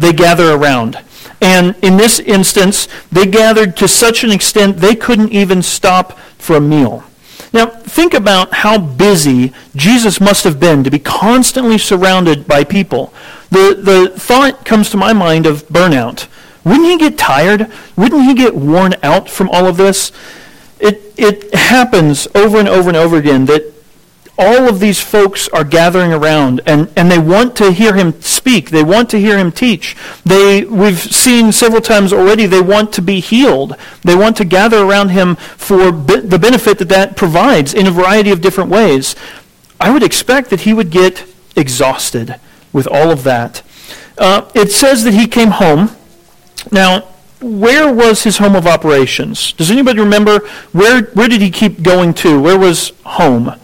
they gather around. And in this instance, they gathered to such an extent they couldn't even stop for a meal. Now, think about how busy Jesus must have been to be constantly surrounded by people. The, the thought comes to my mind of burnout. Wouldn't he get tired? Wouldn't he get worn out from all of this? It, it happens over and over and over again that all of these folks are gathering around and, and they want to hear him speak. They want to hear him teach. They, we've seen several times already, they want to be healed. They want to gather around him for the benefit that that provides in a variety of different ways. I would expect that he would get exhausted with all of that. Uh, it says that he came home. Now, where was his home of operations? Does anybody remember where, where did he keep going to? Where was home?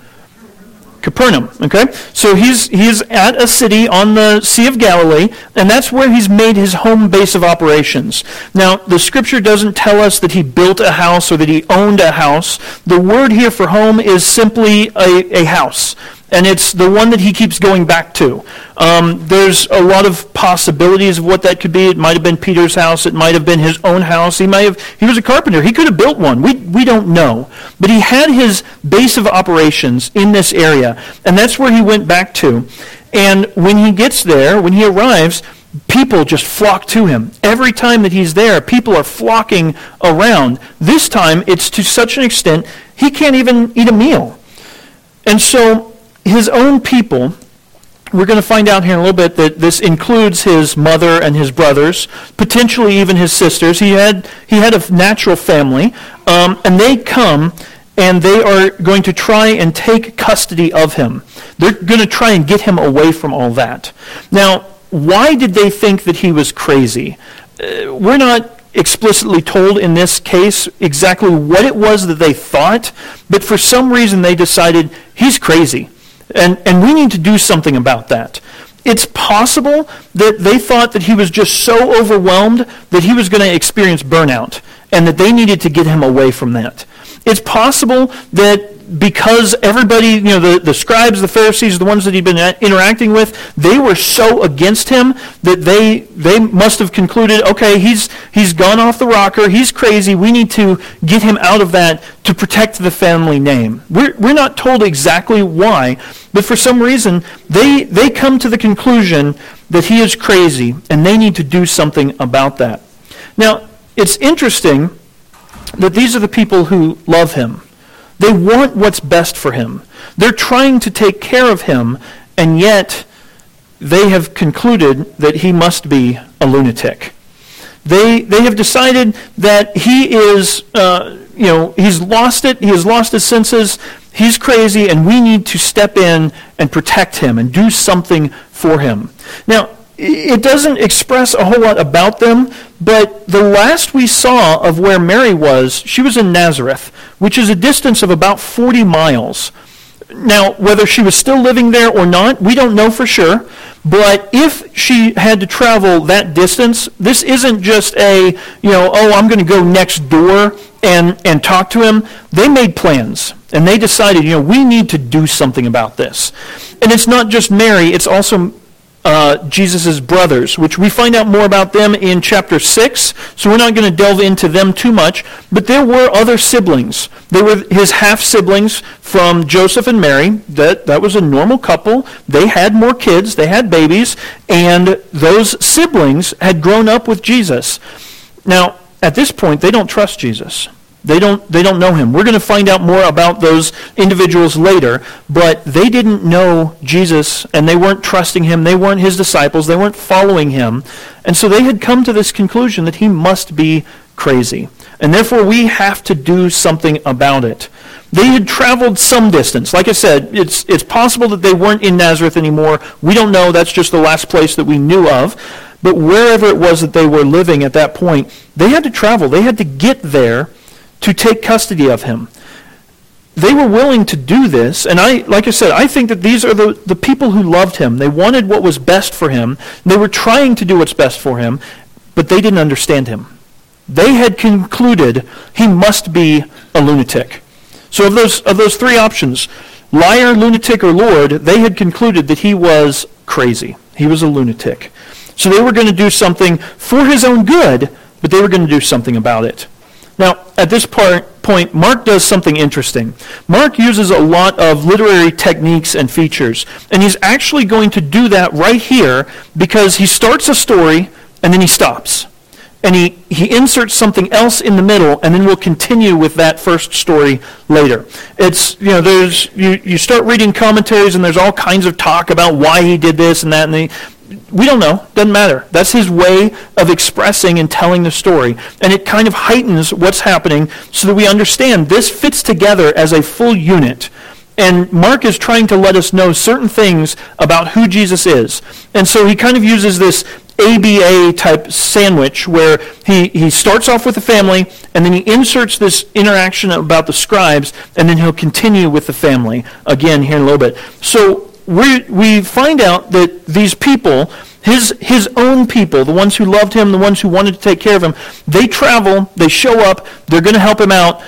Capernaum. Okay, so he's he's at a city on the Sea of Galilee, and that's where he's made his home base of operations. Now, the Scripture doesn't tell us that he built a house or that he owned a house. The word here for home is simply a, a house and it's the one that he keeps going back to. Um, there's a lot of possibilities of what that could be. It might have been Peter's house. It might have been his own house. He might have. He was a carpenter. He could have built one. We we don't know. But he had his base of operations in this area, and that's where he went back to. And when he gets there, when he arrives, people just flock to him. Every time that he's there, people are flocking around. This time, it's to such an extent he can't even eat a meal. And so his own people, we're going to find out here in a little bit that this includes his mother and his brothers, potentially even his sisters. He had, he had a natural family, um, and they come and they are going to try and take custody of him. They're going to try and get him away from all that. Now, why did they think that he was crazy? Uh, we're not explicitly told in this case exactly what it was that they thought, but for some reason they decided he's crazy. And, and we need to do something about that. It's possible that they thought that he was just so overwhelmed that he was going to experience burnout and that they needed to get him away from that. It's possible that because everybody, you know, the, the scribes, the Pharisees, the ones that he'd been interacting with, they were so against him that they they must have concluded, okay, he's he's gone off the rocker, he's crazy, we need to get him out of that to protect the family name. We're, we're not told exactly why, but for some reason, they, they come to the conclusion that he is crazy, and they need to do something about that. Now, it's interesting that these are the people who love him. They want what's best for him. They're trying to take care of him, and yet they have concluded that he must be a lunatic. They, they have decided that he is, uh, you know, he's lost it, he has lost his senses, he's crazy, and we need to step in and protect him and do something for him. Now, it doesn't express a whole lot about them, but the last we saw of where Mary was, she was in Nazareth, which is a distance of about 40 miles. Now, whether she was still living there or not, we don't know for sure. But if she had to travel that distance, this isn't just a, you know, oh, I'm going to go next door and, and talk to him. They made plans. And they decided, you know, we need to do something about this. And it's not just Mary, it's also uh, Jesus' brothers, which we find out more about them in chapter 6, so we're not going to delve into them too much. But there were other siblings. They were his half-siblings from Joseph and Mary. That, that was a normal couple. They had more kids. They had babies. And those siblings had grown up with Jesus. Now, at this point, they don't trust Jesus. They don't, they don't know him. We're going to find out more about those individuals later, but they didn't know Jesus and they weren't trusting him. They weren't his disciples. They weren't following him. And so they had come to this conclusion that he must be crazy. And therefore, we have to do something about it. They had traveled some distance. Like I said, it's, it's possible that they weren't in Nazareth anymore. We don't know. That's just the last place that we knew of. But wherever it was that they were living at that point, they had to travel. They had to get there to take custody of him. They were willing to do this, and I, like I said, I think that these are the, the people who loved him. They wanted what was best for him. They were trying to do what's best for him, but they didn't understand him. They had concluded he must be a lunatic. So of those, of those three options, liar, lunatic, or Lord, they had concluded that he was crazy. He was a lunatic. So they were going to do something for his own good, but they were going to do something about it. Now, at this part, point, Mark does something interesting. Mark uses a lot of literary techniques and features, and he's actually going to do that right here because he starts a story and then he stops. And he, he inserts something else in the middle, and then we'll continue with that first story later. It's, you know, there's, you, you start reading commentaries, and there's all kinds of talk about why he did this and that, and they, we don't know. Doesn't matter. That's his way of expressing and telling the story. And it kind of heightens what's happening so that we understand this fits together as a full unit. And Mark is trying to let us know certain things about who Jesus is. And so he kind of uses this ABA type sandwich where he, he starts off with the family and then he inserts this interaction about the scribes and then he'll continue with the family again here in a little bit. So we, we find out that these people, his, his own people, the ones who loved him, the ones who wanted to take care of him, they travel, they show up, they're going to help him out,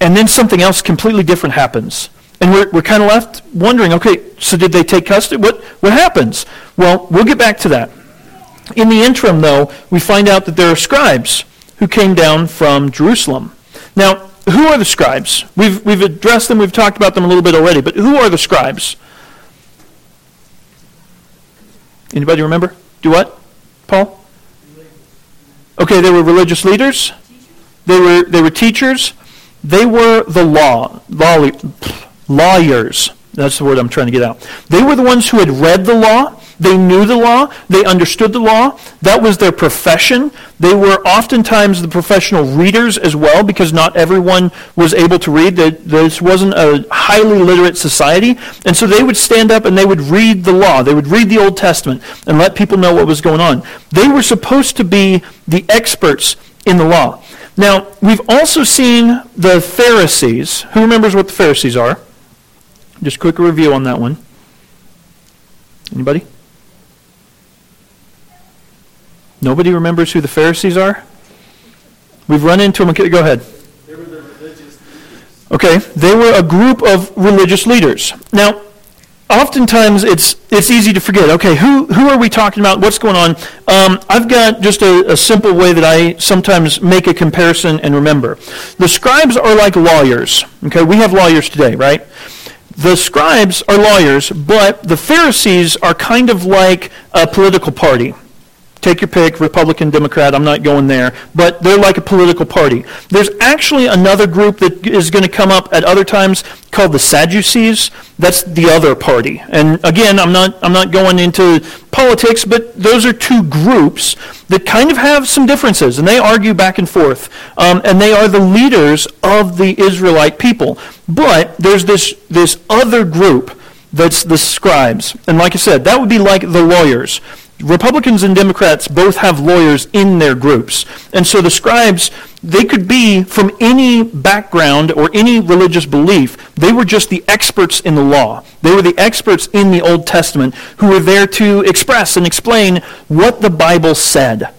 and then something else completely different happens. And we're, we're kind of left wondering, okay, so did they take custody? What, what happens? Well, we'll get back to that. In the interim, though, we find out that there are scribes who came down from Jerusalem. Now, who are the scribes? We've, we've addressed them, we've talked about them a little bit already, but who are the scribes? Anybody remember? Do what? Paul? Okay, they were religious leaders. They were, they were teachers. They were the law, law lawyers. That's the word I'm trying to get out. They were the ones who had read the law. They knew the law. They understood the law. That was their profession. They were oftentimes the professional readers as well because not everyone was able to read. This wasn't a highly literate society. And so they would stand up and they would read the law. They would read the Old Testament and let people know what was going on. They were supposed to be the experts in the law. Now, we've also seen the Pharisees. Who remembers what the Pharisees are? Just quick review on that one. Anybody? Nobody remembers who the Pharisees are? We've run into them. Go ahead. They were the religious leaders. Okay, they were a group of religious leaders. Now, oftentimes it's it's easy to forget. Okay, who who are we talking about? What's going on? Um, I've got just a, a, simple way that I sometimes make a comparison and remember. The scribes are like lawyers. Okay, we have lawyers today, right? The scribes are lawyers, but the Pharisees are kind of like a political party. Take your pick, Republican, Democrat, I'm not going there. But they're like a political party. There's actually another group that is going to come up at other times called the Sadducees. That's the other party. And again, I'm not, I'm not going into politics, but those are two groups that kind of have some differences, and they argue back and forth. Um, and they are the leaders of the Israelite people. But there's this, this other group that's the scribes. And like I said, that would be like the lawyers. Republicans and Democrats both have lawyers in their groups. And so the scribes, they could be from any background or any religious belief. They were just the experts in the law. They were the experts in the Old Testament who were there to express and explain what the Bible said.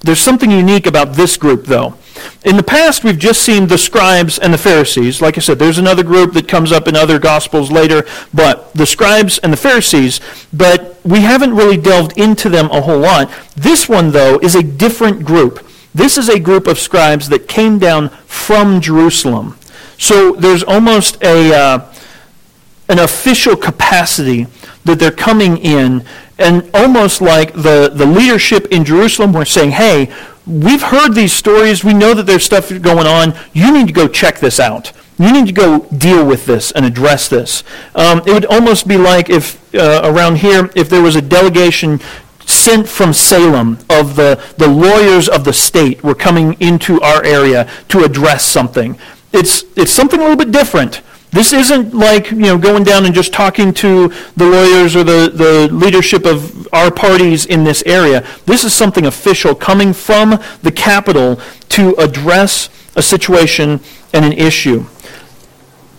There's something unique about this group, though. In the past, we've just seen the scribes and the Pharisees. Like I said, there's another group that comes up in other Gospels later, but the scribes and the Pharisees, but we haven't really delved into them a whole lot. This one, though, is a different group. This is a group of scribes that came down from Jerusalem. So there's almost a, uh, an official capacity that they're coming in, and almost like the, the leadership in Jerusalem were saying, hey, we've heard these stories. We know that there's stuff going on. You need to go check this out. You need to go deal with this and address this. Um, it would almost be like if uh, around here, if there was a delegation sent from Salem of the, the lawyers of the state were coming into our area to address something. It's, it's something a little bit different. This isn't like, you know, going down and just talking to the lawyers or the, the leadership of our parties in this area. This is something official coming from the capital to address a situation and an issue.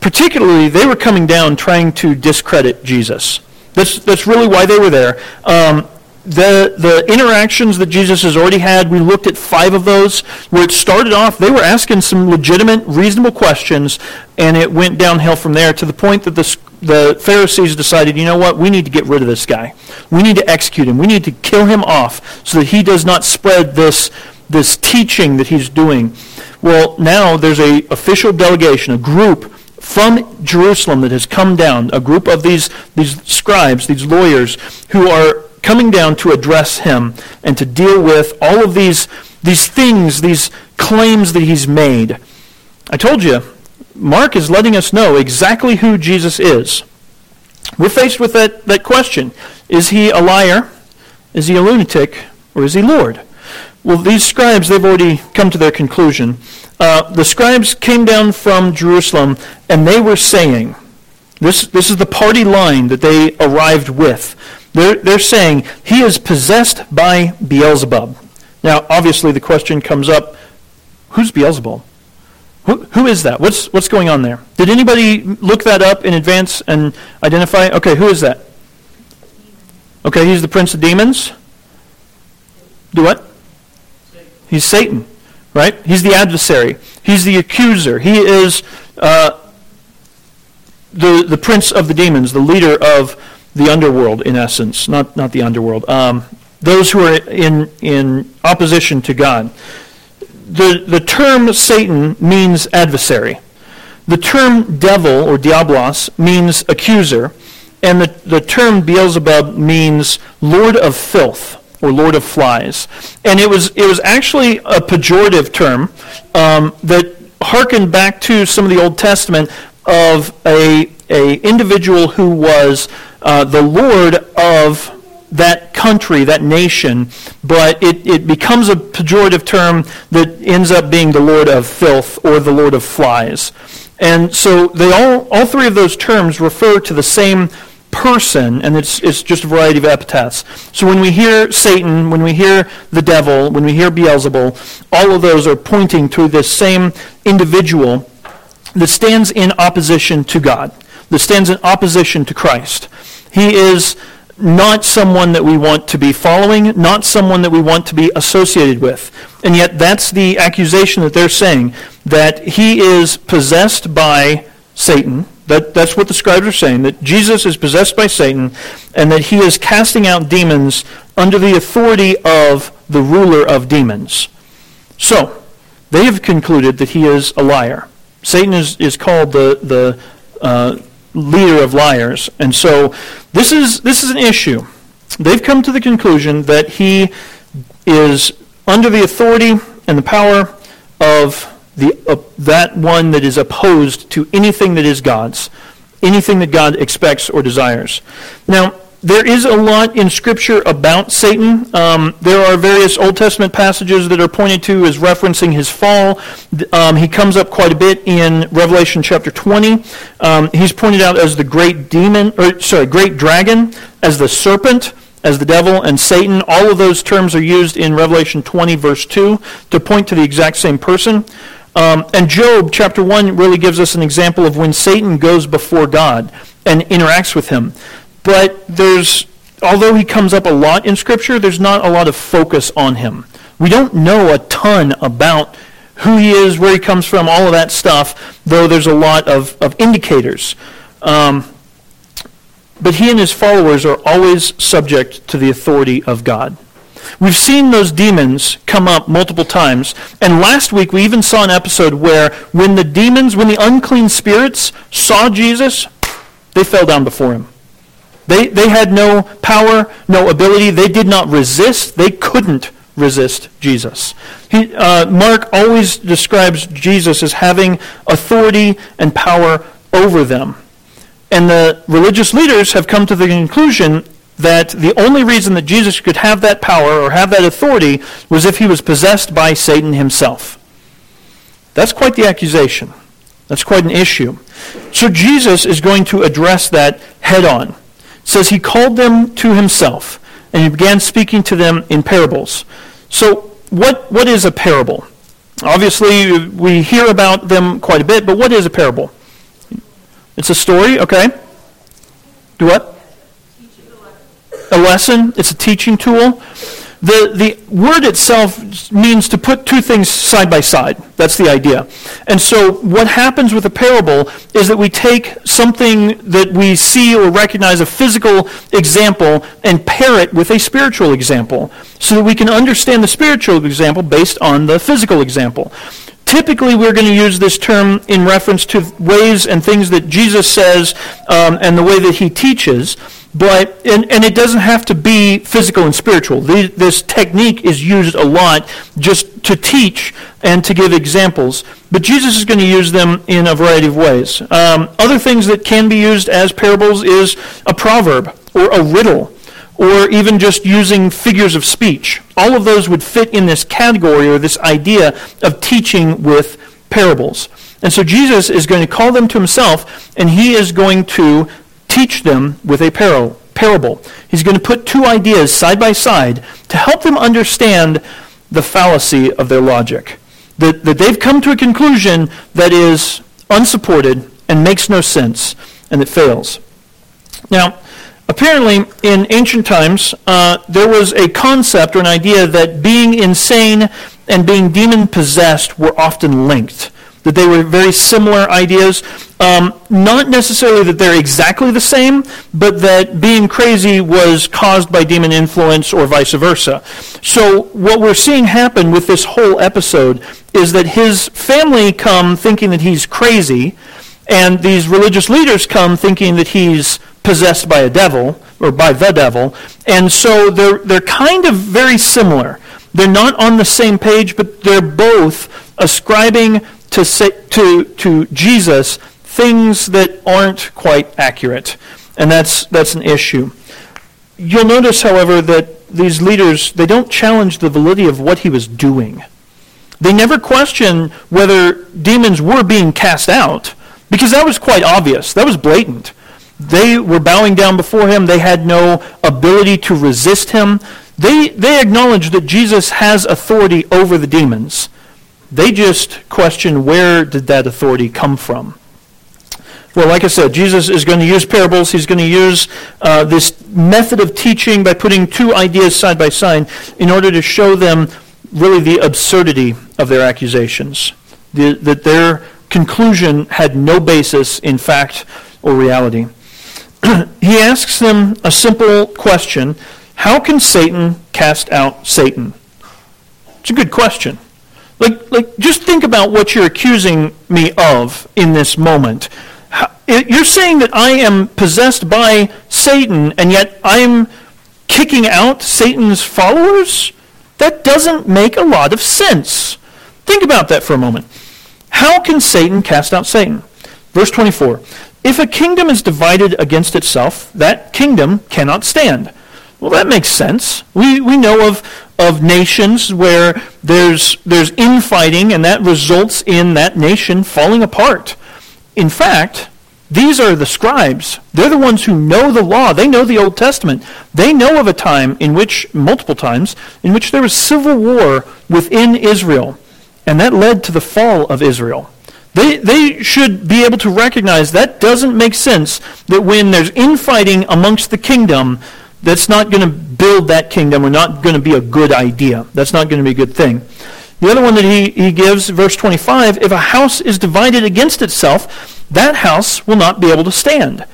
Particularly, they were coming down trying to discredit Jesus. That's, that's really why they were there. Um, the, the interactions that Jesus has already had, we looked at five of those, where it started off, they were asking some legitimate, reasonable questions, and it went downhill from there to the point that the, the Pharisees decided, you know what, we need to get rid of this guy. We need to execute him. We need to kill him off so that he does not spread this, this teaching that he's doing. Well, now there's a official delegation, a group from Jerusalem that has come down, a group of these, these scribes, these lawyers, who are coming down to address him and to deal with all of these, these things, these claims that he's made. I told you, Mark is letting us know exactly who Jesus is. We're faced with that, that question. Is he a liar? Is he a lunatic? Or is he Lord? Well, these scribes, they've already come to their conclusion. Uh, the scribes came down from Jerusalem and they were saying, this, this is the party line that they arrived with. They're, they're saying, he is possessed by Beelzebub. Now, obviously, the question comes up who's Beelzebub? Who, who is that? What's, what's going on there? Did anybody look that up in advance and identify? Okay, who is that? Okay, he's the prince of demons. Do what? He's Satan, right? He's the adversary. He's the accuser. He is uh, the, the prince of the demons, the leader of the underworld, in essence. Not, not the underworld. Um, those who are in, in opposition to God. The, the term Satan means adversary. The term devil or diablos means accuser. And the, the term Beelzebub means lord of filth or lord of flies. And it was, it was actually a pejorative term um, that harkened back to some of the Old Testament of a, a individual who was uh, the lord of that country, that nation, but it, it becomes a pejorative term that ends up being the lord of filth or the lord of flies. And so they all, all three of those terms refer to the same person, and it's, it's just a variety of epithets. So when we hear Satan, when we hear the devil, when we hear Beelzebul, all of those are pointing to this same individual that stands in opposition to God, that stands in opposition to Christ. He is not someone that we want to be following, not someone that we want to be associated with. And yet that's the accusation that they're saying, that he is possessed by Satan, that, that's what the scribes are saying, that Jesus is possessed by Satan and that he is casting out demons under the authority of the ruler of demons. So, they have concluded that he is a liar. Satan is, is called the, the uh, leader of liars. And so this is, this is an issue. They've come to the conclusion that he is under the authority and the power of the, uh, that one that is opposed to anything that is God's, anything that God expects or desires. Now, there is a lot in Scripture about Satan. Um, there are various Old Testament passages that are pointed to as referencing his fall. Um, he comes up quite a bit in Revelation chapter 20. Um, he's pointed out as the great demon, or sorry, great dragon, as the serpent, as the devil, and Satan. All of those terms are used in Revelation 20, verse 2, to point to the exact same person. Um, and Job chapter 1 really gives us an example of when Satan goes before God and interacts with him. But there's, although he comes up a lot in Scripture, there's not a lot of focus on him. We don't know a ton about who he is, where he comes from, all of that stuff, though there's a lot of, of indicators. Um, but he and his followers are always subject to the authority of God. We've seen those demons come up multiple times. And last week we even saw an episode where when the demons, when the unclean spirits saw Jesus, they fell down before him. They, they had no power, no ability. They did not resist. They couldn't resist Jesus. He, uh, Mark always describes Jesus as having authority and power over them. And the religious leaders have come to the conclusion that the only reason that Jesus could have that power or have that authority was if he was possessed by Satan himself. That's quite the accusation. That's quite an issue. So Jesus is going to address that head on. Says he called them to himself and he began speaking to them in parables. So what, what is a parable? Obviously, we hear about them quite a bit, but what is a parable? It's a story, okay? Do what? a lesson, it's a teaching tool. The, the word itself means to put two things side by side. That's the idea. And so what happens with a parable is that we take something that we see or recognize, a physical example, and pair it with a spiritual example so that we can understand the spiritual example based on the physical example. Typically, we're going to use this term in reference to ways and things that Jesus says um, and the way that he teaches. But and, and it doesn't have to be physical and spiritual. The, this technique is used a lot just to teach and to give examples. But Jesus is going to use them in a variety of ways. Um, other things that can be used as parables is a proverb or a riddle or even just using figures of speech. All of those would fit in this category or this idea of teaching with parables. And so Jesus is going to call them to himself, and he is going to teach them with a parable. He's going to put two ideas side by side to help them understand the fallacy of their logic. That, that they've come to a conclusion that is unsupported and makes no sense, and it fails. Now, Apparently, in ancient times, uh, there was a concept or an idea that being insane and being demon possessed were often linked. That they were very similar ideas. Um, not necessarily that they're exactly the same, but that being crazy was caused by demon influence or vice versa. So, what we're seeing happen with this whole episode is that his family come thinking that he's crazy, and these religious leaders come thinking that he's possessed by a devil or by the devil. And so they're, they're kind of very similar. They're not on the same page, but they're both ascribing to, say, to, to Jesus things that aren't quite accurate. And that's, that's an issue. You'll notice, however, that these leaders, they don't challenge the validity of what he was doing. They never question whether demons were being cast out, because that was quite obvious. That was blatant. They were bowing down before him. They had no ability to resist him. They, they acknowledge that Jesus has authority over the demons. They just question where did that authority come from? Well, like I said, Jesus is going to use parables. He's going to use uh, this method of teaching by putting two ideas side by side in order to show them really the absurdity of their accusations, the, that their conclusion had no basis in fact or reality. he asks them a simple question How can Satan cast out Satan? It's a good question. Like, like, just think about what you're accusing me of in this moment. You're saying that I am possessed by Satan, and yet I'm kicking out Satan's followers? That doesn't make a lot of sense. Think about that for a moment. How can Satan cast out Satan? Verse 24 if a kingdom is divided against itself, that kingdom cannot stand. Well, that makes sense. We, we know of, of nations where there's, there's infighting, and that results in that nation falling apart. In fact, these are the scribes. They're the ones who know the law. They know the Old Testament. They know of a time in which, multiple times, in which there was civil war within Israel. And that led to the fall of Israel. They, they should be able to recognize that doesn't make sense that when there's infighting amongst the kingdom, that's not going to build that kingdom or not going to be a good idea. That's not going to be a good thing. The other one that he, he gives, verse 25, if a house is divided against itself, that house will not be able to stand.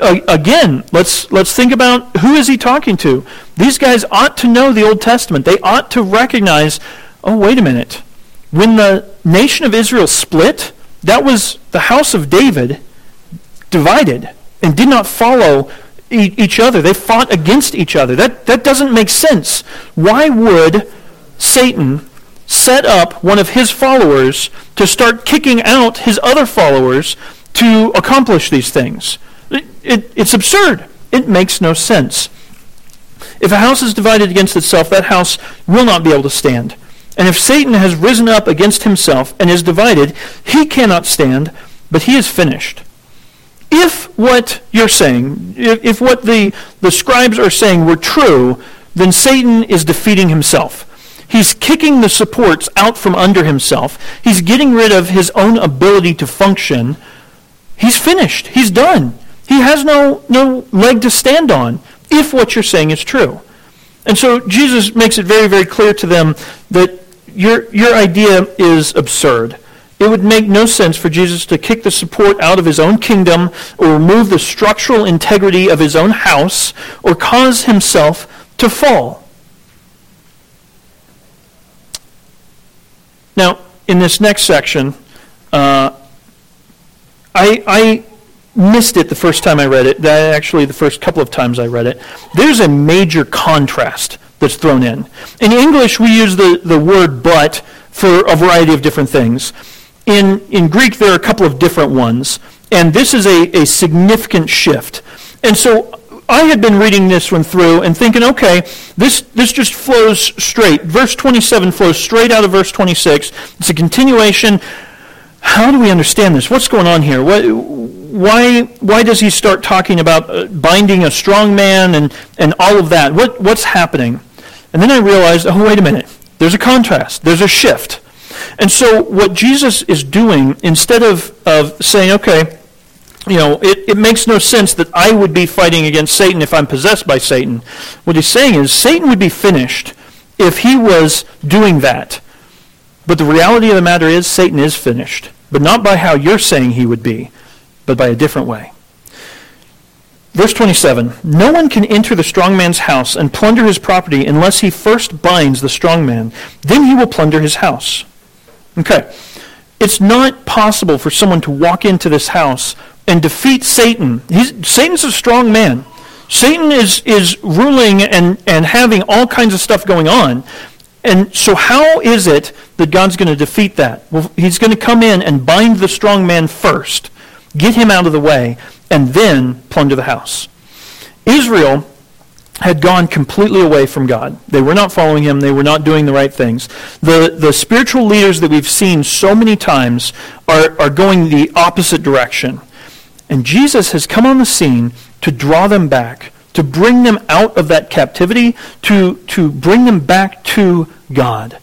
Uh, again, let's, let's think about who is he talking to. These guys ought to know the Old Testament. They ought to recognize, oh, wait a minute. When the nation of Israel split, that was the house of David divided and did not follow each other. They fought against each other. That, that doesn't make sense. Why would Satan set up one of his followers to start kicking out his other followers to accomplish these things? It, it, it's absurd. It makes no sense. If a house is divided against itself, that house will not be able to stand. And if Satan has risen up against himself and is divided, he cannot stand, but he is finished. If what you're saying, if, if what the, the scribes are saying were true, then Satan is defeating himself. He's kicking the supports out from under himself. He's getting rid of his own ability to function. He's finished. He's done. He has no, no leg to stand on if what you're saying is true. And so Jesus makes it very, very clear to them that your, your idea is absurd. It would make no sense for Jesus to kick the support out of his own kingdom or remove the structural integrity of his own house or cause himself to fall. Now, in this next section, uh, I, I missed it the first time I read it. That actually, the first couple of times I read it. There's a major contrast that's thrown in. In English, we use the, the word but for a variety of different things. In, in Greek, there are a couple of different ones, and this is a, a significant shift. And so I had been reading this one through and thinking, okay, this, this just flows straight. Verse 27 flows straight out of verse 26. It's a continuation. How do we understand this? What's going on here? What, why, why does he start talking about uh, binding a strong man and, and all of that? What, what's happening? And then I realized, oh, wait a minute. There's a contrast. There's a shift. And so what Jesus is doing, instead of, of saying, okay, you know, it, it makes no sense that I would be fighting against Satan if I'm possessed by Satan. What he's saying is Satan would be finished if he was doing that. But the reality of the matter is Satan is finished, but not by how you're saying he would be, but by a different way. Verse 27 No one can enter the strong man's house and plunder his property unless he first binds the strong man. Then he will plunder his house. Okay. It's not possible for someone to walk into this house and defeat Satan. He's, Satan's a strong man. Satan is, is ruling and, and having all kinds of stuff going on. And so, how is it that God's going to defeat that? Well, he's going to come in and bind the strong man first, get him out of the way, and then plunder the house. Israel had gone completely away from God. They were not following him. They were not doing the right things. The, the spiritual leaders that we've seen so many times are, are going the opposite direction. And Jesus has come on the scene to draw them back, to bring them out of that captivity, to, to bring them back to God.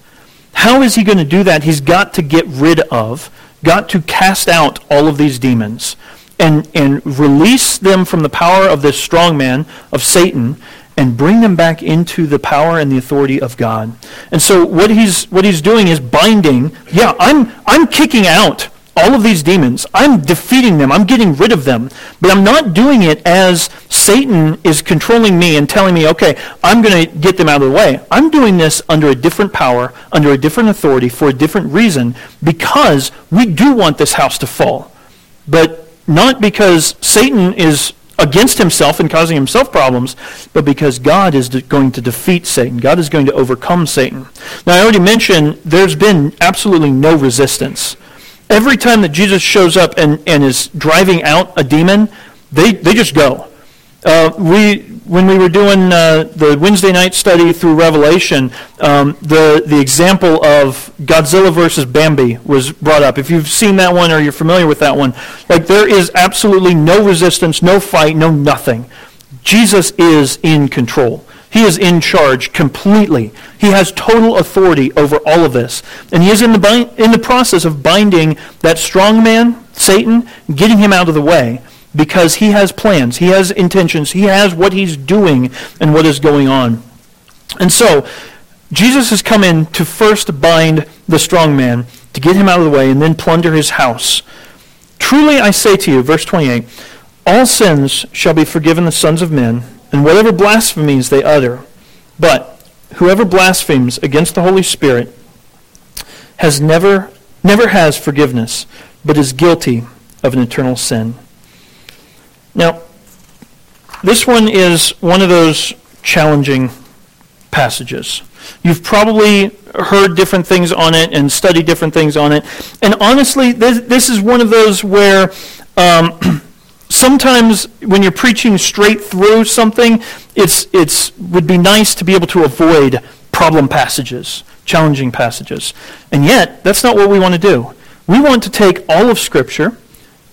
How is he going to do that? He's got to get rid of, got to cast out all of these demons and, and release them from the power of this strong man, of Satan, and bring them back into the power and the authority of God. And so what he's, what he's doing is binding, yeah, I'm, I'm kicking out all of these demons. I'm defeating them. I'm getting rid of them. But I'm not doing it as Satan is controlling me and telling me, okay, I'm going to get them out of the way. I'm doing this under a different power, under a different authority, for a different reason, because we do want this house to fall. But not because Satan is against himself and causing himself problems, but because God is going to defeat Satan. God is going to overcome Satan. Now, I already mentioned there's been absolutely no resistance Every time that Jesus shows up and, and is driving out a demon, they, they just go. Uh, we, when we were doing uh, the Wednesday night study through Revelation, um, the, the example of Godzilla versus Bambi was brought up. If you've seen that one or you're familiar with that one, like there is absolutely no resistance, no fight, no nothing. Jesus is in control. He is in charge completely. He has total authority over all of this. And he is in the, bind, in the process of binding that strong man, Satan, getting him out of the way because he has plans, he has intentions, he has what he's doing and what is going on. And so, Jesus has come in to first bind the strong man, to get him out of the way, and then plunder his house. Truly I say to you, verse 28, all sins shall be forgiven the sons of men and whatever blasphemies they utter. But whoever blasphemes against the Holy Spirit has never, never has forgiveness, but is guilty of an eternal sin. Now, this one is one of those challenging passages. You've probably heard different things on it and studied different things on it. And honestly, this, this is one of those where um, sometimes when you're preaching straight through something, it's, it's would be nice to be able to avoid problem passages, challenging passages. And yet, that's not what we want to do. We want to take all of Scripture,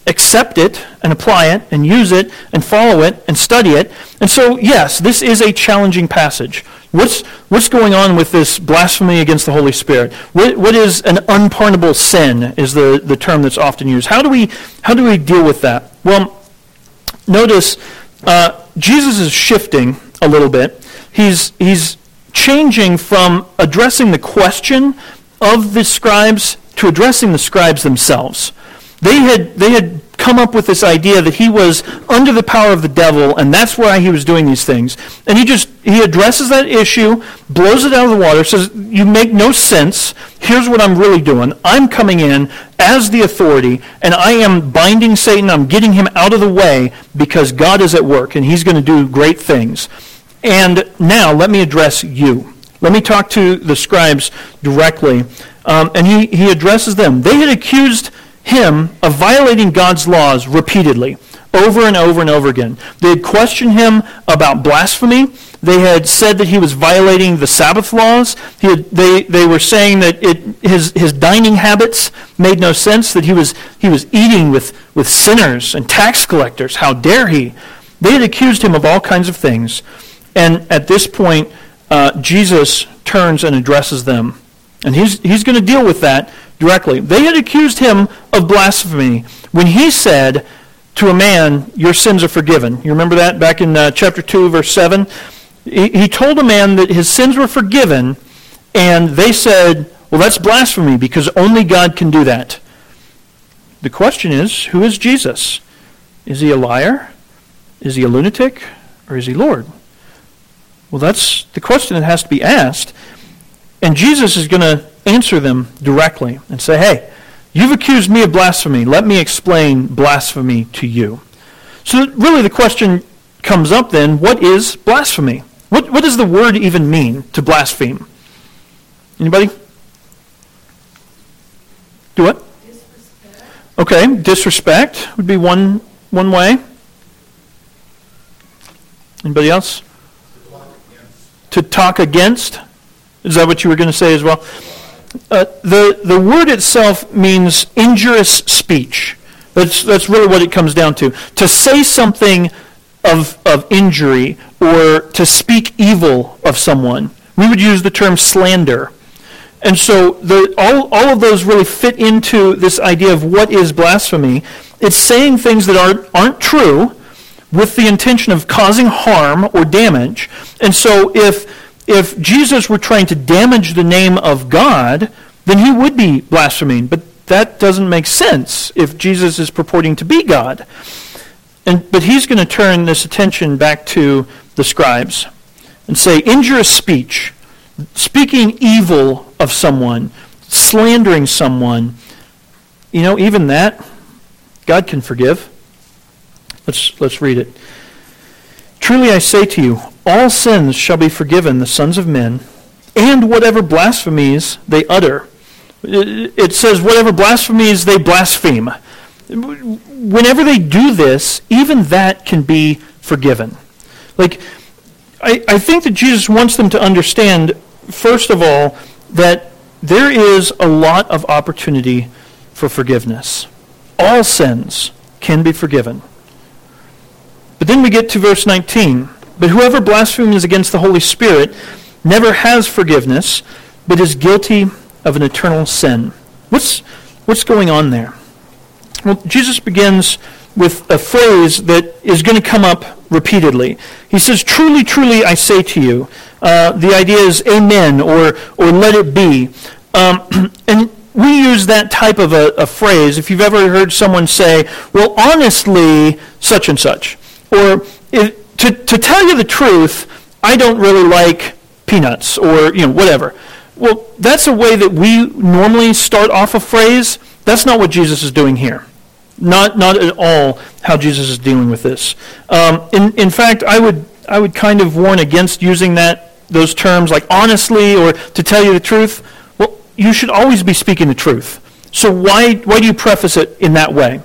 accept it, and apply it, and use it, and follow it, and study it. And so, yes, this is a challenging passage. What's, what's going on with this blasphemy against the Holy Spirit? What, what is an unpardonable sin is the, the term that's often used. How do, we, how do we deal with that? Well, notice uh, Jesus is shifting a little bit. He's, he's changing from addressing the question of the scribes to addressing the scribes themselves. They had, they had come up with this idea that he was under the power of the devil, and that's why he was doing these things. And he just, he addresses that issue, blows it out of the water, says, you make no sense. Here's what I'm really doing. I'm coming in as the authority, and I am binding Satan. I'm getting him out of the way because God is at work, and he's going to do great things. And now let me address you. Let me talk to the scribes directly. Um, and he, he addresses them. They had accused him of violating God's laws repeatedly, over and over and over again. They had questioned him about blasphemy. They had said that he was violating the Sabbath laws. Had, they, they were saying that it, his, his dining habits made no sense, that he was, he was eating with, with sinners and tax collectors. How dare he? They had accused him of all kinds of things. And at this point, uh, Jesus turns and addresses them. And he's, he's going to deal with that directly. They had accused him of blasphemy when he said to a man, Your sins are forgiven. You remember that back in uh, chapter 2, verse 7? He, he told a man that his sins were forgiven, and they said, Well, that's blasphemy because only God can do that. The question is, who is Jesus? Is he a liar? Is he a lunatic? Or is he Lord? Well, that's the question that has to be asked. And Jesus is going to answer them directly and say, hey, you've accused me of blasphemy. Let me explain blasphemy to you. So really the question comes up then, what is blasphemy? What, what does the word even mean to blaspheme? Anybody? Do what? Disrespect. Okay, disrespect would be one, one way. Anybody else? to talk against. Is that what you were going to say as well? Uh, the, the word itself means injurious speech. That's, that's really what it comes down to. To say something of, of injury or to speak evil of someone. We would use the term slander. And so the, all, all of those really fit into this idea of what is blasphemy. It's saying things that aren't, aren't true with the intention of causing harm or damage. And so if, if Jesus were trying to damage the name of God, then he would be blaspheming. But that doesn't make sense if Jesus is purporting to be God. And, but he's going to turn this attention back to the scribes and say, injurious speech, speaking evil of someone, slandering someone, you know, even that, God can forgive. Let's, let's read it. Truly I say to you, all sins shall be forgiven the sons of men, and whatever blasphemies they utter. It says, whatever blasphemies they blaspheme. Whenever they do this, even that can be forgiven. Like, I, I think that Jesus wants them to understand, first of all, that there is a lot of opportunity for forgiveness. All sins can be forgiven. But then we get to verse 19. But whoever blasphemes against the Holy Spirit never has forgiveness, but is guilty of an eternal sin. What's, what's going on there? Well, Jesus begins with a phrase that is going to come up repeatedly. He says, Truly, truly, I say to you. Uh, the idea is amen or, or let it be. Um, and we use that type of a, a phrase if you've ever heard someone say, Well, honestly, such and such. Or to, to tell you the truth, I don't really like peanuts or you know whatever. Well, that's a way that we normally start off a phrase. That's not what Jesus is doing here. Not, not at all how Jesus is dealing with this. Um, in, in fact, I would, I would kind of warn against using that, those terms like honestly or to tell you the truth. Well, you should always be speaking the truth. So why, why do you preface it in that way?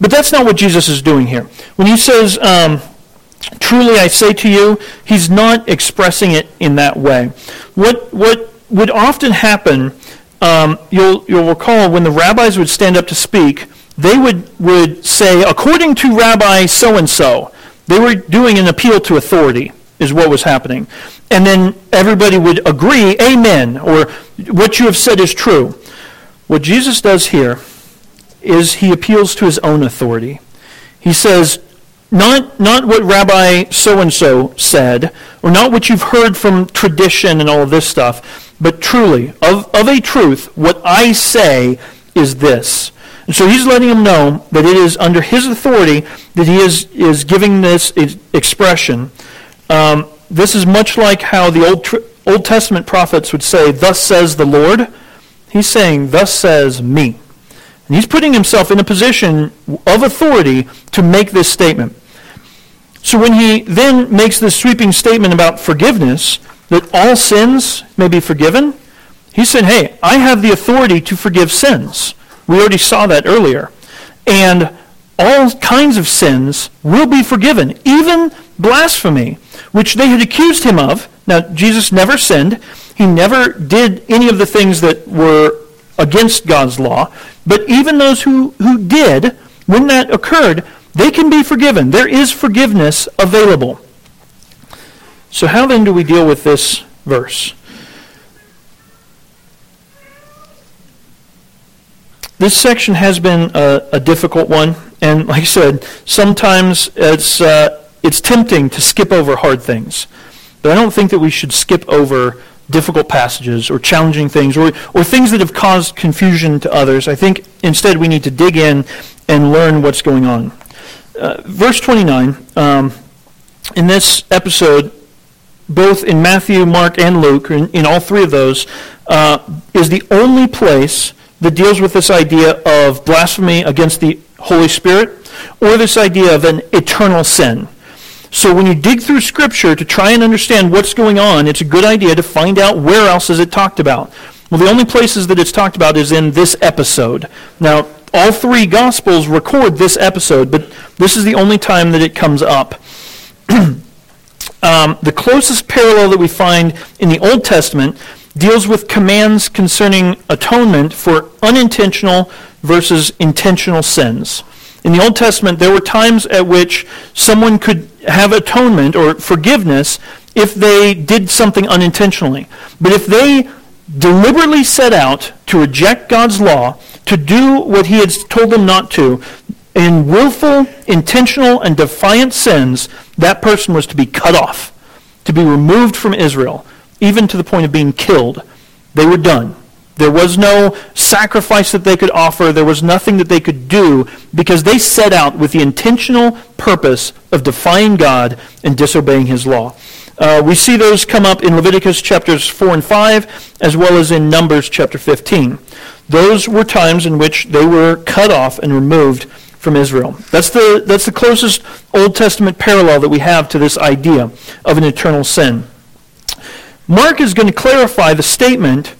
But that's not what Jesus is doing here. When he says, um, truly I say to you, he's not expressing it in that way. What, what would often happen, um, you'll, you'll recall when the rabbis would stand up to speak, they would, would say, according to Rabbi so-and-so, they were doing an appeal to authority is what was happening. And then everybody would agree, amen, or what you have said is true. What Jesus does here is he appeals to his own authority. He says, not, not what Rabbi so-and-so said, or not what you've heard from tradition and all of this stuff, but truly, of, of a truth, what I say is this. And so he's letting him know that it is under his authority that he is, is giving this expression. Um, this is much like how the Old, Old Testament prophets would say, Thus says the Lord. He's saying, Thus says me. And he's putting himself in a position of authority to make this statement. So when he then makes this sweeping statement about forgiveness, that all sins may be forgiven, he said, hey, I have the authority to forgive sins. We already saw that earlier. And all kinds of sins will be forgiven, even blasphemy, which they had accused him of. Now, Jesus never sinned. He never did any of the things that were against God's law. But even those who, who did, when that occurred, they can be forgiven. There is forgiveness available. So, how then do we deal with this verse? This section has been a, a difficult one, and like I said, sometimes it's, uh, it's tempting to skip over hard things. But I don't think that we should skip over difficult passages or challenging things or, or things that have caused confusion to others. I think instead we need to dig in and learn what's going on. Uh, verse 29, um, in this episode, both in Matthew, Mark, and Luke, in, in all three of those, uh, is the only place that deals with this idea of blasphemy against the Holy Spirit or this idea of an eternal sin. So when you dig through Scripture to try and understand what's going on, it's a good idea to find out where else is it talked about. Well, the only places that it's talked about is in this episode. Now, all three Gospels record this episode, but this is the only time that it comes up. um, the closest parallel that we find in the Old Testament deals with commands concerning atonement for unintentional versus intentional sins. In the Old Testament, there were times at which someone could have atonement or forgiveness if they did something unintentionally. But if they deliberately set out to reject God's law, to do what he had told them not to, in willful, intentional, and defiant sins, that person was to be cut off, to be removed from Israel, even to the point of being killed. They were done. There was no sacrifice that they could offer. There was nothing that they could do because they set out with the intentional purpose of defying God and disobeying his law. Uh, we see those come up in Leviticus chapters 4 and 5, as well as in Numbers chapter 15. Those were times in which they were cut off and removed from Israel. That's the, that's the closest Old Testament parallel that we have to this idea of an eternal sin. Mark is going to clarify the statement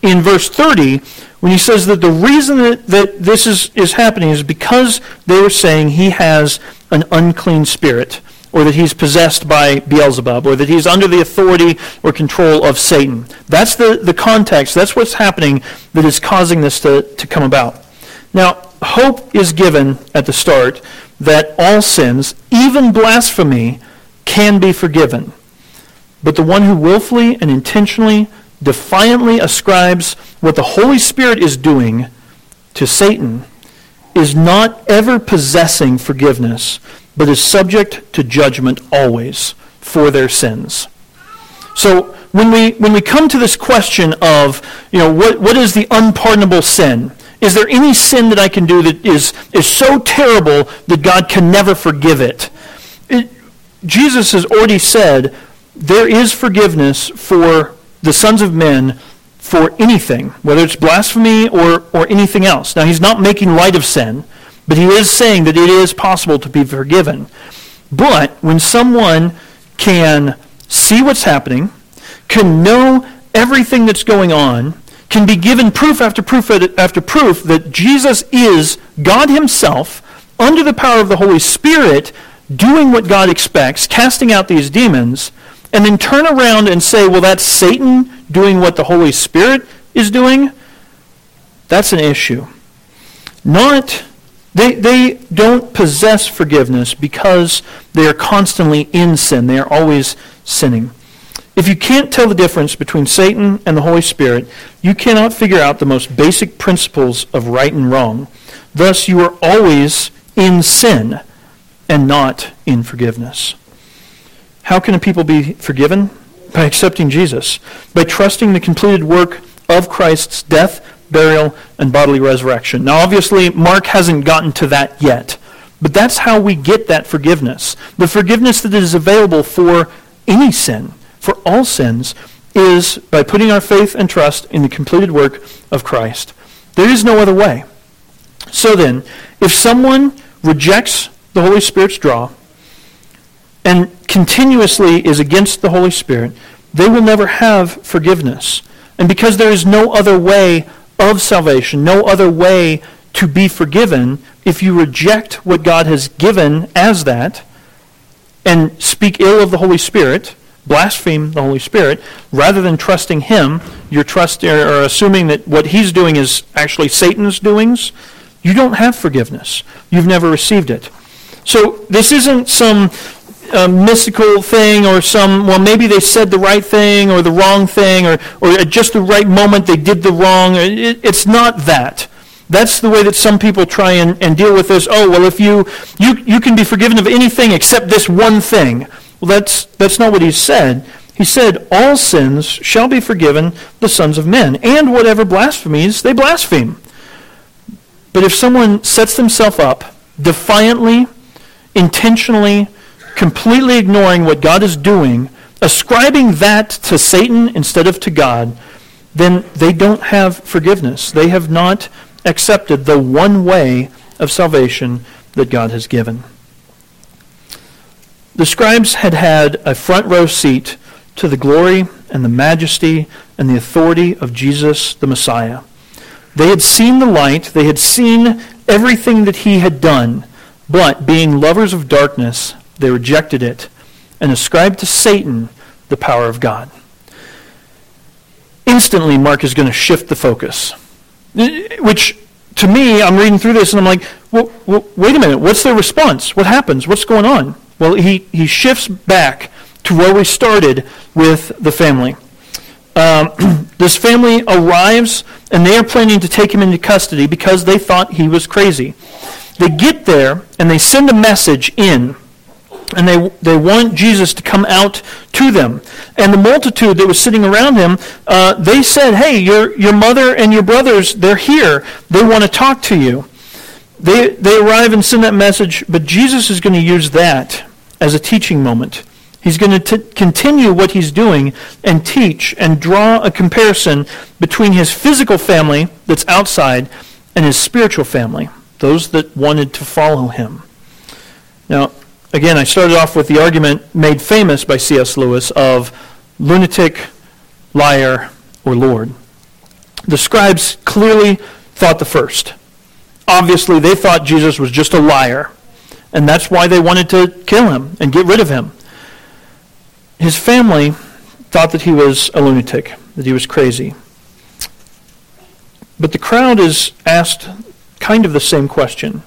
in verse 30 when he says that the reason that, that this is, is happening is because they were saying he has an unclean spirit or that he's possessed by Beelzebub, or that he's under the authority or control of Satan. That's the, the context. That's what's happening that is causing this to, to come about. Now, hope is given at the start that all sins, even blasphemy, can be forgiven. But the one who willfully and intentionally defiantly ascribes what the Holy Spirit is doing to Satan is not ever possessing forgiveness, but is subject to judgment always for their sins. So when we, when we come to this question of, you know, what, what is the unpardonable sin? Is there any sin that I can do that is, is so terrible that God can never forgive it? it Jesus has already said there is forgiveness for the sons of men for anything, whether it's blasphemy or, or anything else. Now, he's not making light of sin, but he is saying that it is possible to be forgiven. But when someone can see what's happening, can know everything that's going on, can be given proof after proof after proof that Jesus is God himself, under the power of the Holy Spirit, doing what God expects, casting out these demons, and then turn around and say, well, that's Satan doing what the Holy Spirit is doing, that's an issue. Not, they, they don't possess forgiveness because they are constantly in sin. They are always sinning. If you can't tell the difference between Satan and the Holy Spirit, you cannot figure out the most basic principles of right and wrong. Thus, you are always in sin. and not in forgiveness. How can a people be forgiven? By accepting Jesus, by trusting the completed work of Christ's death, burial, and bodily resurrection. Now, obviously, Mark hasn't gotten to that yet, but that's how we get that forgiveness. The forgiveness that is available for any sin, for all sins, is by putting our faith and trust in the completed work of Christ. There is no other way. So then, if someone rejects the Holy Spirit's draw and continuously is against the Holy Spirit, they will never have forgiveness. And because there is no other way of salvation, no other way to be forgiven, if you reject what God has given as that and speak ill of the Holy Spirit, blaspheme the Holy Spirit, rather than trusting Him, you're or assuming that what He's doing is actually Satan's doings, you don't have forgiveness. You've never received it. So this isn't some uh, mystical thing or some, well, maybe they said the right thing or the wrong thing or, or at just the right moment they did the wrong. It, it's not that. That's the way that some people try and, and deal with this. Oh, well, if you, you, you can be forgiven of anything except this one thing. Well, that's, that's not what he said. He said, all sins shall be forgiven the sons of men, and whatever blasphemies they blaspheme. But if someone sets themselves up defiantly, intentionally, completely ignoring what God is doing, ascribing that to Satan instead of to God, then they don't have forgiveness. They have not accepted the one way of salvation that God has given. The scribes had had a front row seat to the glory and the majesty and the authority of Jesus the Messiah. They had seen the light, they had seen everything that he had done, but being lovers of darkness, they rejected it and ascribed to Satan the power of God. Instantly, Mark is going to shift the focus, which to me, I'm reading through this and I'm like, well, well, wait a minute, what's their response? What happens? What's going on? Well, he, he shifts back to where we started with the family. Um, this family arrives and they are planning to take him into custody because they thought he was crazy. They get there and they send a message in and they, they want Jesus to come out to them. And the multitude that was sitting around him, uh, they said, hey, your, your mother and your brothers, they're here. They want to talk to you. They, they arrive and send that message, but Jesus is going to use that as a teaching moment. He's going to t- continue what he's doing and teach and draw a comparison between his physical family that's outside and his spiritual family, those that wanted to follow him. Now, again, I started off with the argument made famous by C.S. Lewis of lunatic, liar, or Lord. The scribes clearly thought the first. Obviously, they thought Jesus was just a liar, and that's why they wanted to kill him and get rid of him. His family thought that he was a lunatic, that he was crazy. But the crowd is asked kind of the same question.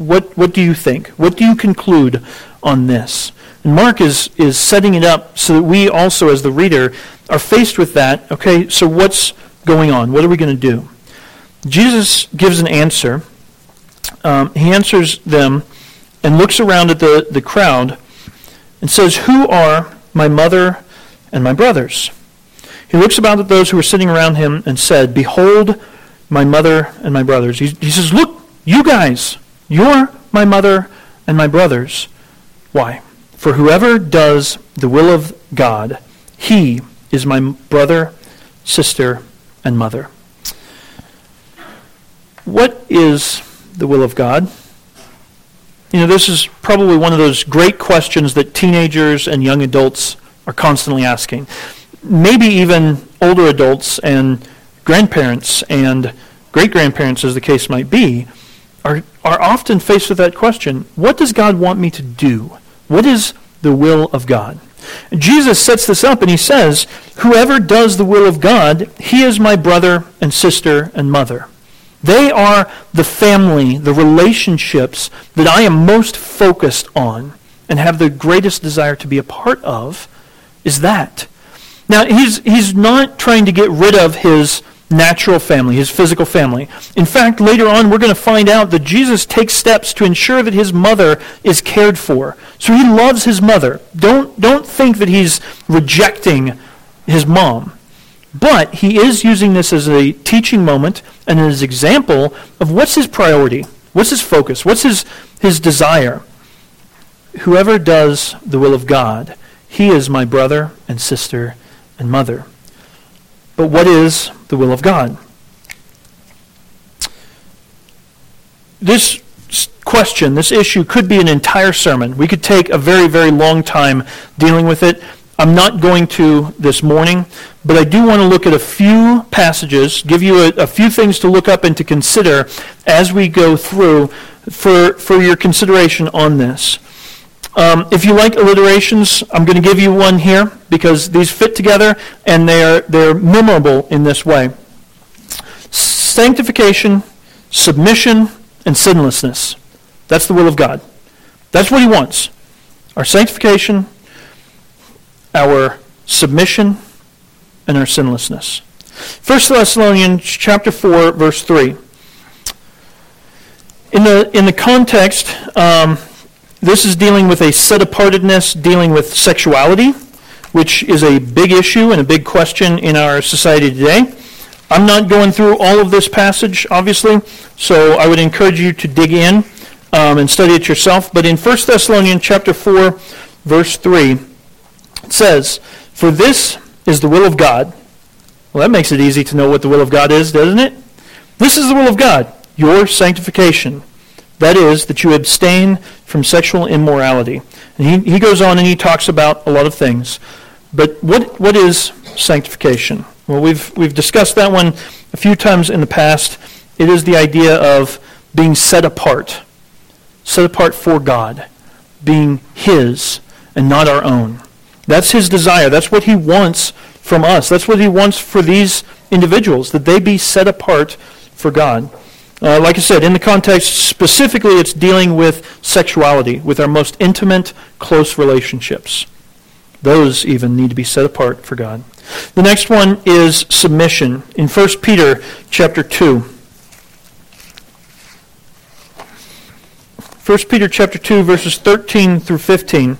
What, what do you think? What do you conclude on this? And Mark is, is setting it up so that we also, as the reader, are faced with that. Okay, so what's going on? What are we going to do? Jesus gives an answer. Um, he answers them and looks around at the, the crowd and says, Who are my mother and my brothers? He looks about at those who are sitting around him and said, Behold my mother and my brothers. He, he says, Look, you guys, you're my mother and my brothers. Why? For whoever does the will of God, he is my brother, sister, and mother. What is the will of God? You know, this is probably one of those great questions that teenagers and young adults are constantly asking. Maybe even older adults and grandparents and great grandparents, as the case might be, are, are often faced with that question What does God want me to do? What is the will of God? Jesus sets this up and he says, Whoever does the will of God, he is my brother and sister and mother. They are the family, the relationships that I am most focused on and have the greatest desire to be a part of is that. Now, he's, he's not trying to get rid of his natural family, his physical family. In fact, later on, we're going to find out that Jesus takes steps to ensure that his mother is cared for. So he loves his mother. Don't, don't think that he's rejecting his mom. But he is using this as a teaching moment and as an example of what's his priority, what's his focus, what's his, his desire. Whoever does the will of God, he is my brother and sister and mother. But what is the will of God? This question, this issue, could be an entire sermon. We could take a very, very long time dealing with it. I'm not going to this morning, but I do want to look at a few passages, give you a, a, few things to look up and to consider as we go through for, for your consideration on this. Um, if you like alliterations, I'm going to give you one here because these fit together and they're, they're memorable in this way. Sanctification, submission, and sinlessness. That's the will of God. That's what he wants. Our sanctification, our submission and our sinlessness. 1 Thessalonians chapter 4, verse 3. In the, in the context, um, this is dealing with a set apartedness, dealing with sexuality, which is a big issue and a big question in our society today. I'm not going through all of this passage, obviously, so I would encourage you to dig in um, and study it yourself. But in 1 Thessalonians chapter 4, verse 3, it says, For this is the will of God. Well, that makes it easy to know what the will of God is, doesn't it? This is the will of God, your sanctification. That is, that you abstain from sexual immorality. And he, he goes on and he talks about a lot of things. But what, what is sanctification? Well, we've, we've discussed that one a few times in the past. It is the idea of being set apart, set apart for God, being His and not our own. That's his desire. That's what he wants from us. That's what he wants for these individuals, that they be set apart for God. Uh, like I said, in the context specifically, it's dealing with sexuality, with our most intimate, close relationships. Those even need to be set apart for God. The next one is submission. In 1 Peter chapter 2. 1 Peter chapter 2 verses 13 through 15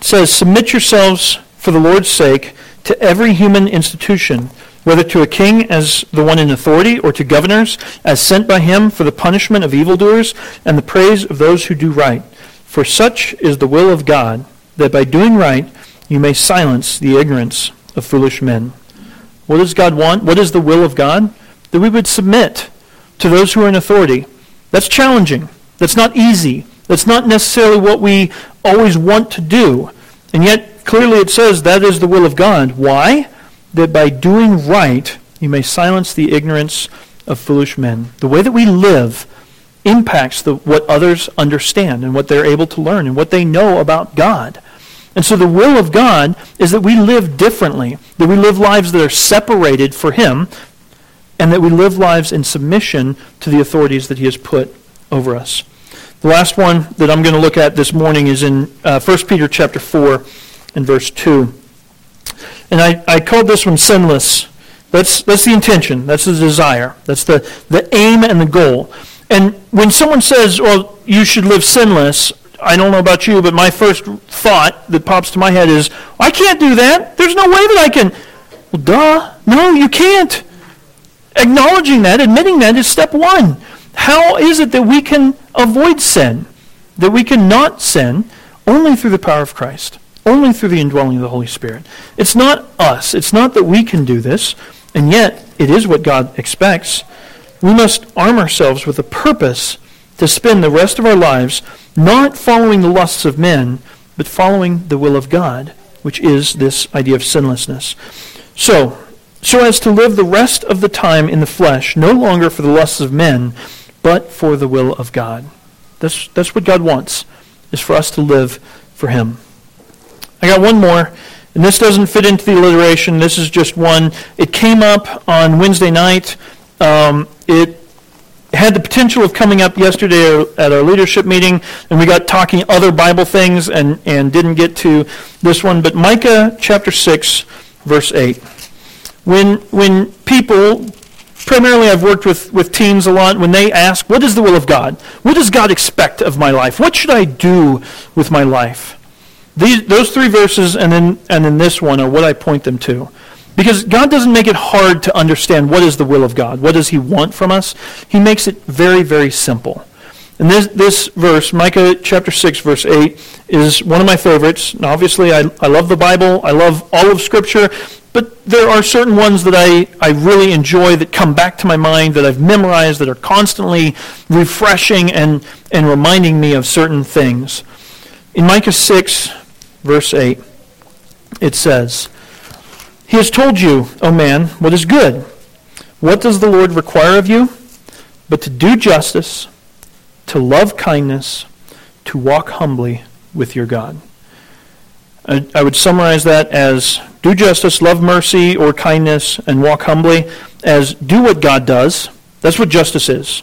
says, Submit yourselves for the Lord's sake to every human institution, whether to a king as the one in authority, or to governors as sent by him for the punishment of evildoers and the praise of those who do right. For such is the will of God, that by doing right you may silence the ignorance of foolish men. What does God want? What is the will of God? That we would submit to those who are in authority. That's challenging. That's not easy. That's not necessarily what we always want to do. And yet, clearly it says that is the will of God. Why? That by doing right, you may silence the ignorance of foolish men. The way that we live impacts the, what others understand and what they're able to learn and what they know about God. And so the will of God is that we live differently, that we live lives that are separated for Him, and that we live lives in submission to the authorities that He has put over us. The last one that I'm going to look at this morning is in uh, 1 Peter chapter 4 and verse 2. And I, I called this one sinless. That's, that's the intention. That's the desire. That's the, the aim and the goal. And when someone says, well, you should live sinless, I don't know about you, but my first thought that pops to my head is, I can't do that. There's no way that I can. Well, duh. No, you can't. Acknowledging that, admitting that is step one. How is it that we can avoid sin? That we can not sin only through the power of Christ, only through the indwelling of the Holy Spirit. It's not us. It's not that we can do this, and yet it is what God expects. We must arm ourselves with a purpose to spend the rest of our lives not following the lusts of men, but following the will of God, which is this idea of sinlessness. So, so as to live the rest of the time in the flesh, no longer for the lusts of men, but for the will of God. That's, that's what God wants, is for us to live for Him. I got one more, and this doesn't fit into the alliteration. This is just one. It came up on Wednesday night. Um, it had the potential of coming up yesterday at our leadership meeting, and we got talking other Bible things and, and didn't get to this one. But Micah chapter 6, verse 8. When, when people primarily I've worked with, with teens a lot. When they ask, what is the will of God? What does God expect of my life? What should I do with my life? These, those three verses and then, and then this one are what I point them to. Because God doesn't make it hard to understand what is the will of God. What does he want from us? He makes it very, very simple. And this, this verse, Micah chapter 6, verse 8, is one of my favorites. Obviously, I, I love the Bible. I love all of Scripture. But there are certain ones that I, I really enjoy that come back to my mind, that I've memorized, that are constantly refreshing and, and reminding me of certain things. In Micah 6, verse 8, it says, He has told you, O man, what is good. What does the Lord require of you? But to do justice to love kindness, to walk humbly with your God. I, I would summarize that as do justice, love mercy or kindness, and walk humbly, as do what God does. That's what justice is.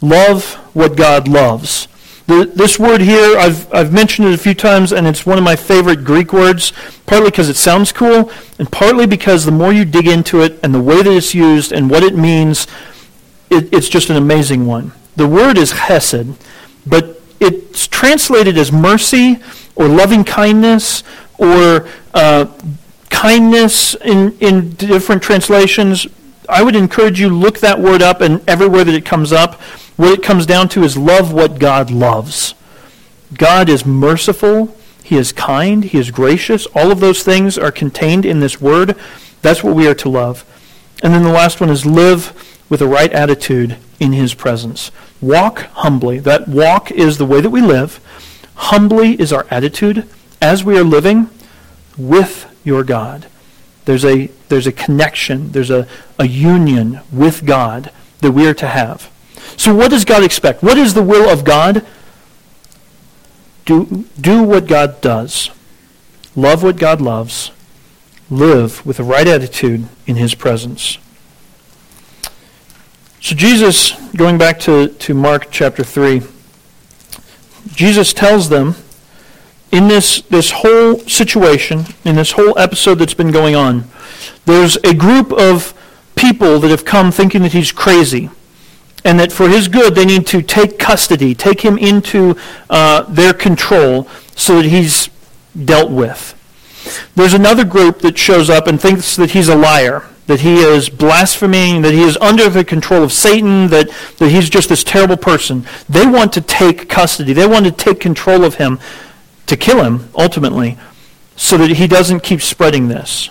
Love what God loves. The, this word here, I've, I've mentioned it a few times, and it's one of my favorite Greek words, partly because it sounds cool, and partly because the more you dig into it and the way that it's used and what it means, it, it's just an amazing one. The word is chesed, but it's translated as mercy or loving kindness or uh, kindness in, in different translations. I would encourage you look that word up and everywhere that it comes up, what it comes down to is love what God loves. God is merciful, he is kind, he is gracious. All of those things are contained in this word. That's what we are to love. And then the last one is live with a right attitude in his presence. Walk humbly. That walk is the way that we live. Humbly is our attitude as we are living with your God. There's a, there's a connection, there's a, a union with God that we are to have. So, what does God expect? What is the will of God? Do, do what God does, love what God loves, live with the right attitude in His presence. So Jesus, going back to, to Mark chapter 3, Jesus tells them in this, this whole situation, in this whole episode that's been going on, there's a group of people that have come thinking that he's crazy and that for his good they need to take custody, take him into uh, their control so that he's dealt with. There's another group that shows up and thinks that he's a liar that he is blaspheming, that he is under the control of Satan, that, that he's just this terrible person. They want to take custody. They want to take control of him to kill him, ultimately, so that he doesn't keep spreading this.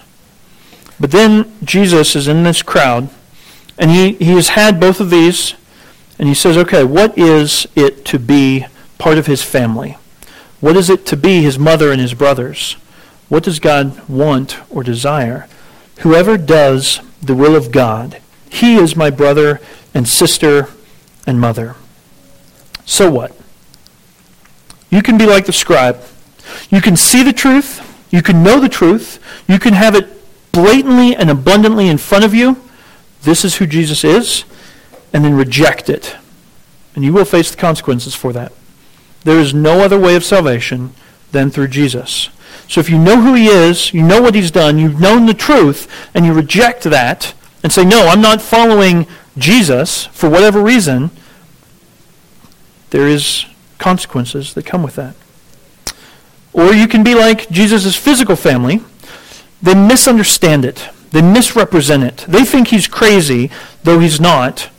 But then Jesus is in this crowd, and he, he has had both of these, and he says, okay, what is it to be part of his family? What is it to be his mother and his brothers? What does God want or desire? Whoever does the will of God, he is my brother and sister and mother. So what? You can be like the scribe. You can see the truth. You can know the truth. You can have it blatantly and abundantly in front of you. This is who Jesus is. And then reject it. And you will face the consequences for that. There is no other way of salvation than through Jesus. So if you know who he is, you know what he's done, you've known the truth, and you reject that and say, no, I'm not following Jesus for whatever reason, there is consequences that come with that. Or you can be like Jesus' physical family. They misunderstand it. They misrepresent it. They think he's crazy, though he's not,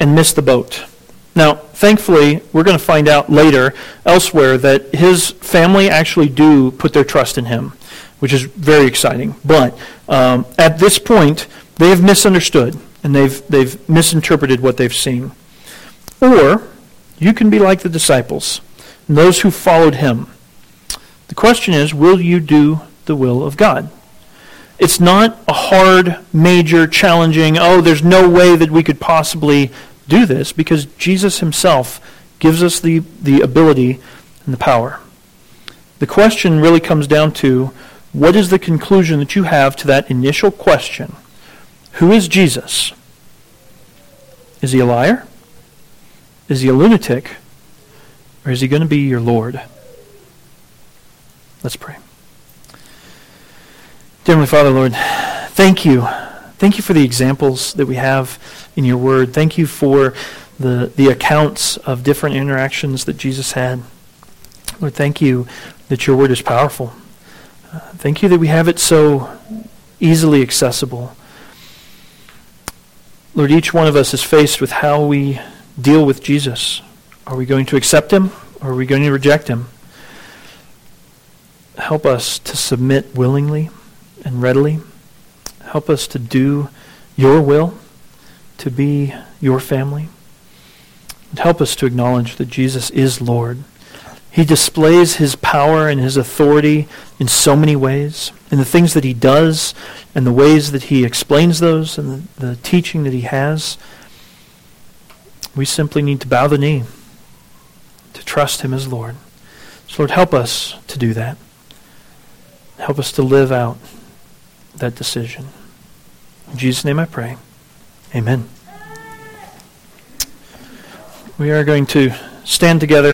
and miss the boat. Now, thankfully, we're going to find out later elsewhere that his family actually do put their trust in him, which is very exciting. But um, at this point, they have misunderstood and they've, they've misinterpreted what they've seen. Or you can be like the disciples, those who followed him. The question is will you do the will of God? It's not a hard, major, challenging, oh, there's no way that we could possibly do this because Jesus himself gives us the, the ability and the power. The question really comes down to what is the conclusion that you have to that initial question? Who is Jesus? Is he a liar? Is he a lunatic? Or is he going to be your Lord? Let's pray. Dear Heavenly Father, Lord, thank you Thank you for the examples that we have in your word. Thank you for the, the accounts of different interactions that Jesus had. Lord, thank you that your word is powerful. Uh, thank you that we have it so easily accessible. Lord, each one of us is faced with how we deal with Jesus. Are we going to accept him or are we going to reject him? Help us to submit willingly and readily. Help us to do your will, to be your family. And help us to acknowledge that Jesus is Lord. He displays his power and his authority in so many ways, in the things that he does, and the ways that he explains those, and the, the teaching that he has. We simply need to bow the knee, to trust him as Lord. So, Lord, help us to do that. Help us to live out that decision. In Jesus' name I pray. Amen. We are going to stand together.